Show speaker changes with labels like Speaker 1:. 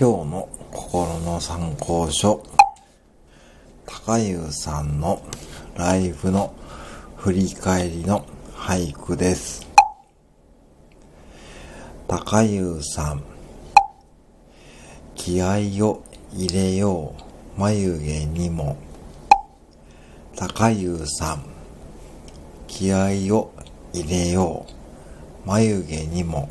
Speaker 1: 今日の心の参考書、高優さんのライブの振り返りの俳句です。高優さん、気合を入れよう眉毛にも。高優さん、気合を入れよう眉毛にも。